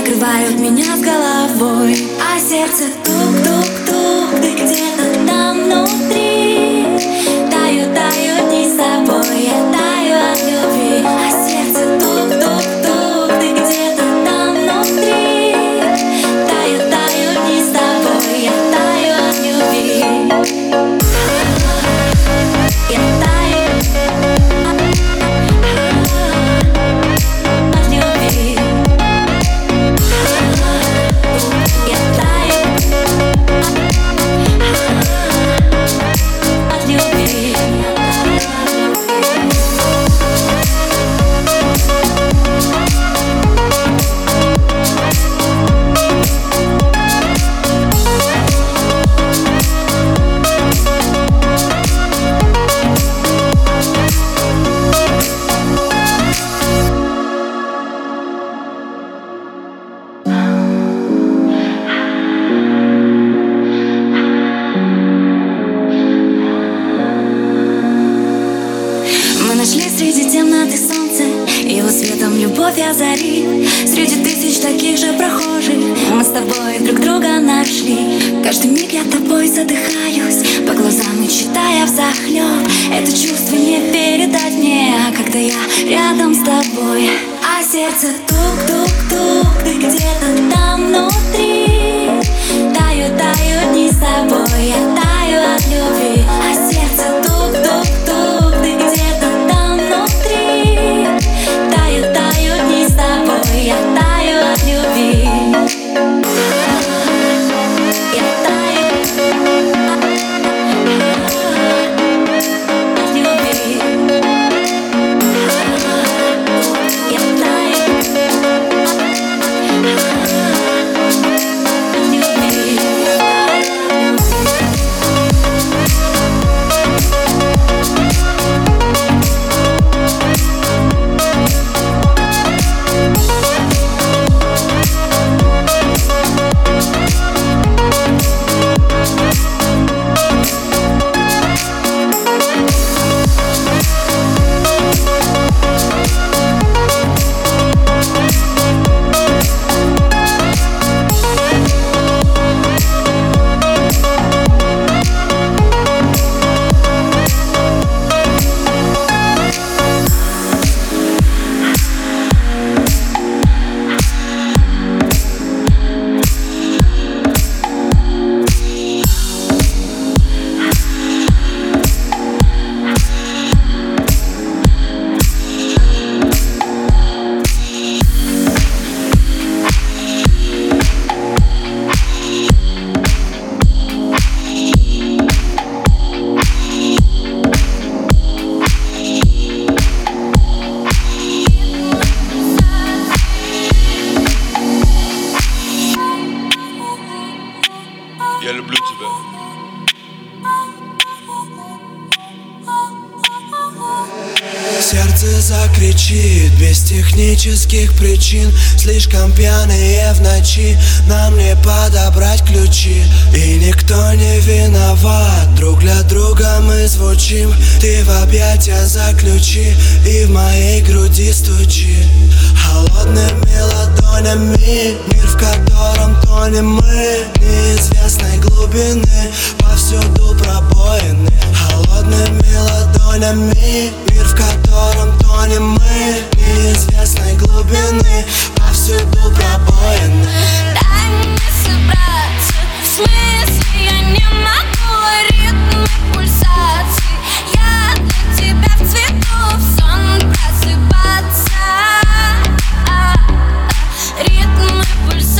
накрывают меня с головой, а сердце тук-тук. Сердце закричит без технических причин. Слишком пьяные в ночи Нам не подобрать ключи. И никто не виноват Друг для друга мы звучим. Ты в объятия заключи И в моей груди стучи. Холодными ладонями Мир, в котором тонем мы Неизвестной глубины Повсюду пробоины. Холодными ладонями Мир, в котором котором тонем мы Неизвестной глубины а Повсюду пробоины. Дай мне собраться В смысле я не могу Ритмы пульсации. Я для тебя в цвету В сон просыпаться. А, а, Ритмы пульсации.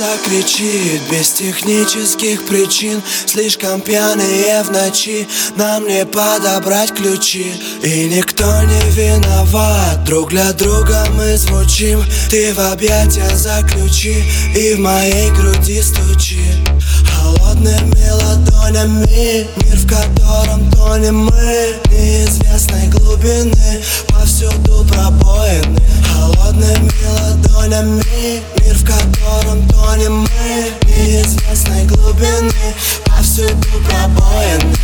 Закричит Без технических причин. Слишком пьяные в ночи Нам не подобрать ключи. И никто не виноват Друг для друга мы звучим. Ты в объятия заключи И в моей груди стучи. Холодными ладонями Мир, в котором тонем мы Неизвестной глубины Повсюду пробоины. Холодными ладонями котором тонем мы Неизвестной глубины Повсюду пробоины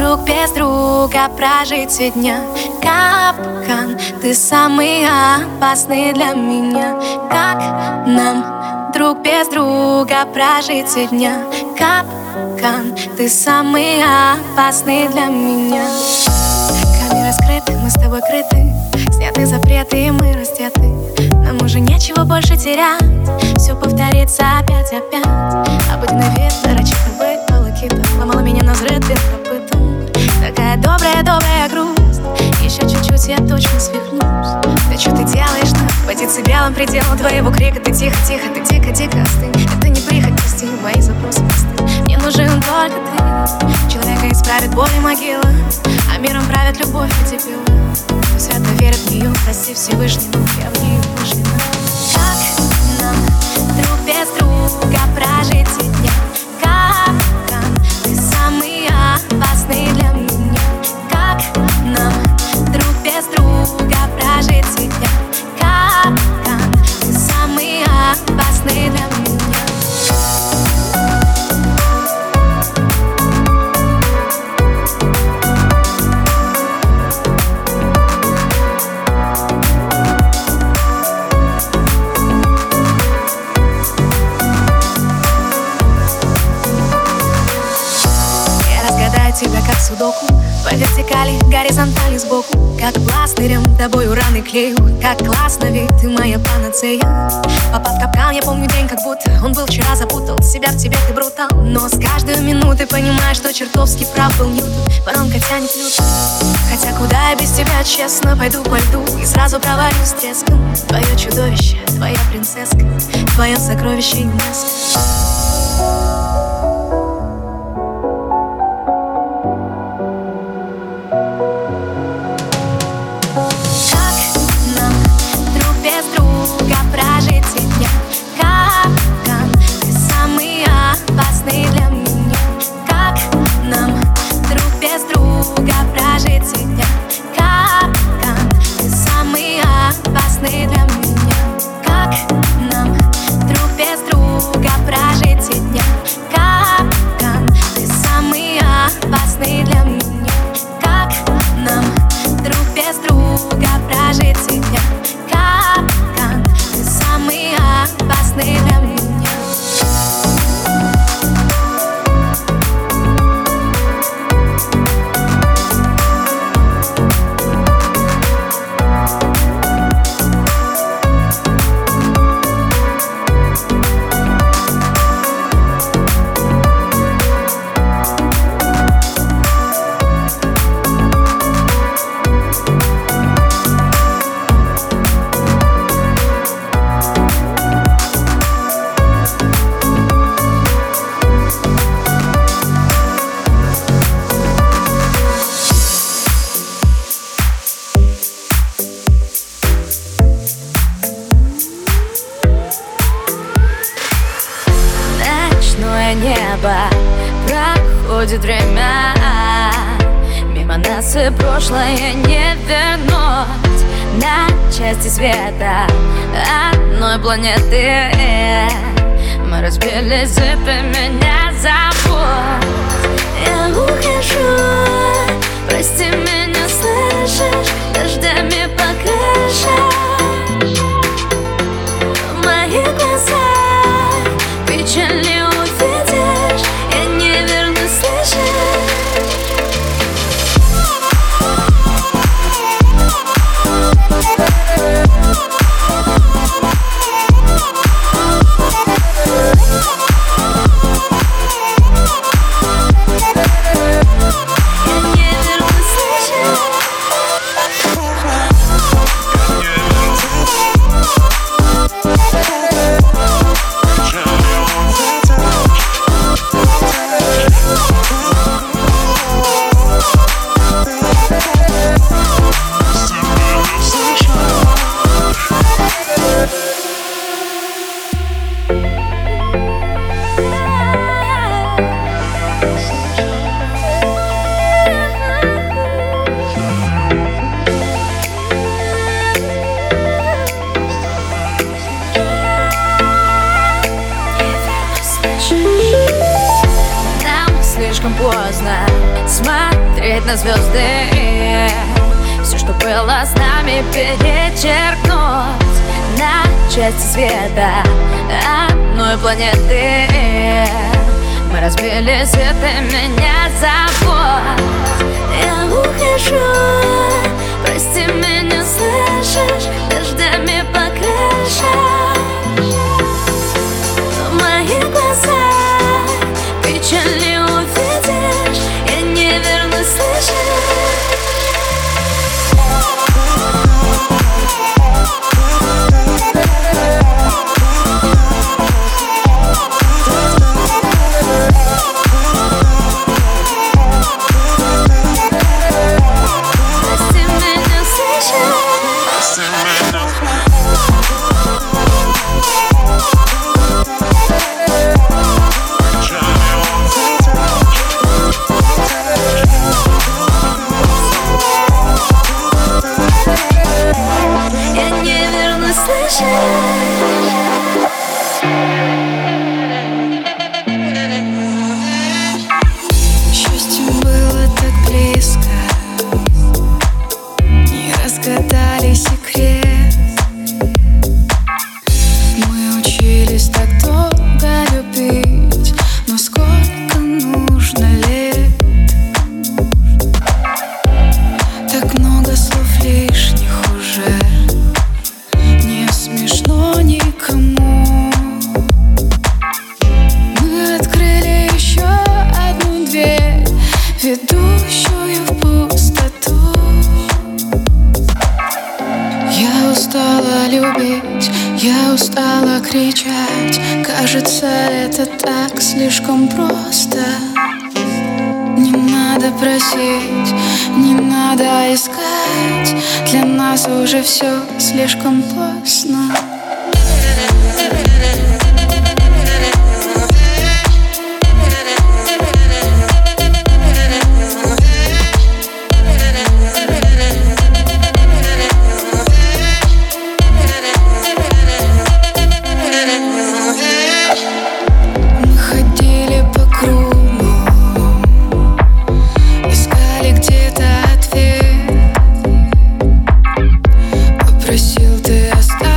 друг без друга прожить все дня. Капкан, ты самый опасный для меня. Как нам друг без друга прожить все дня? Капкан, ты самый опасный для меня. Камеры скрыты, мы с тобой крыты. Сняты запреты и мы раздеты. Нам уже нечего больше терять. Все повторится опять, опять. Обыденный вид, нарочито быть, волокита Ломала меня на взрыв, Такая добрая, добрая грусть. Еще чуть-чуть, я точно свихнусь. Да что ты делаешь там? По децибелам пределом твоего крика. Ты тихо, тихо, ты дико, дико остынь. Это не прихоть, мои запросы просты Мне нужен только ты. Человека исправит боль и могила А миром правит любовь и тепло Свято верят в нее, прости Всевышний, но я в нее вышли Как нам друг без друга горизонтали сбоку. Как пластырем тобой раны клею Как классно, ведь ты моя панацея. Попав в капкан, я помню день, как будто Он был вчера, запутал себя в тебе, ты брутал. Но с каждой минуты понимаешь, что чертовски прав был Ньютон. Воронка тянет лютон Хотя куда я без тебя, честно, пойду по льду. И сразу провалюсь с треском. Твое чудовище, твоя принцесска Твое сокровище ЮНЕСКО слишком неба Проходит время. Мимо нас и прошлое не вернуть. На части света одной планеты. Мы разбились, и ты меня забудь Я ухожу, прости меня, слышишь? Дождями покрышешь сумела с нами перечеркнуть На части света одной планеты. Мы разбились, и меня забудь Я ухожу, прости меня, слышишь? Дождями покажешь мои глаза глазах ведущую в пустоту. Я устала любить, я устала кричать. Кажется, это так слишком просто. Не надо просить, не надо искать. Для нас уже все слишком поздно. ask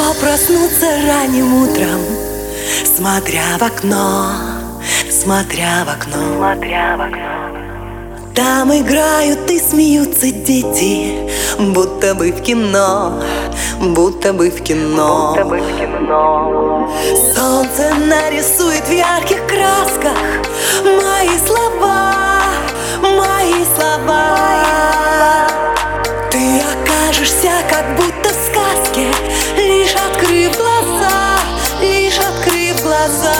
покрашен ранним утром Смотря в окно, смотря в окно, смотря в окно. Там играют и смеются дети Будто бы в кино, будто бы в кино, будто бы в кино. Солнце нарисует в ярких красках Мои слова, мои слова. Ты окажешься как будто открыв глаза, лишь открыв глаза.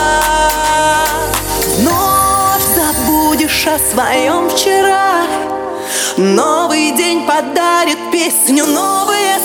Вновь забудешь о своем вчера. Новый день подарит песню, новые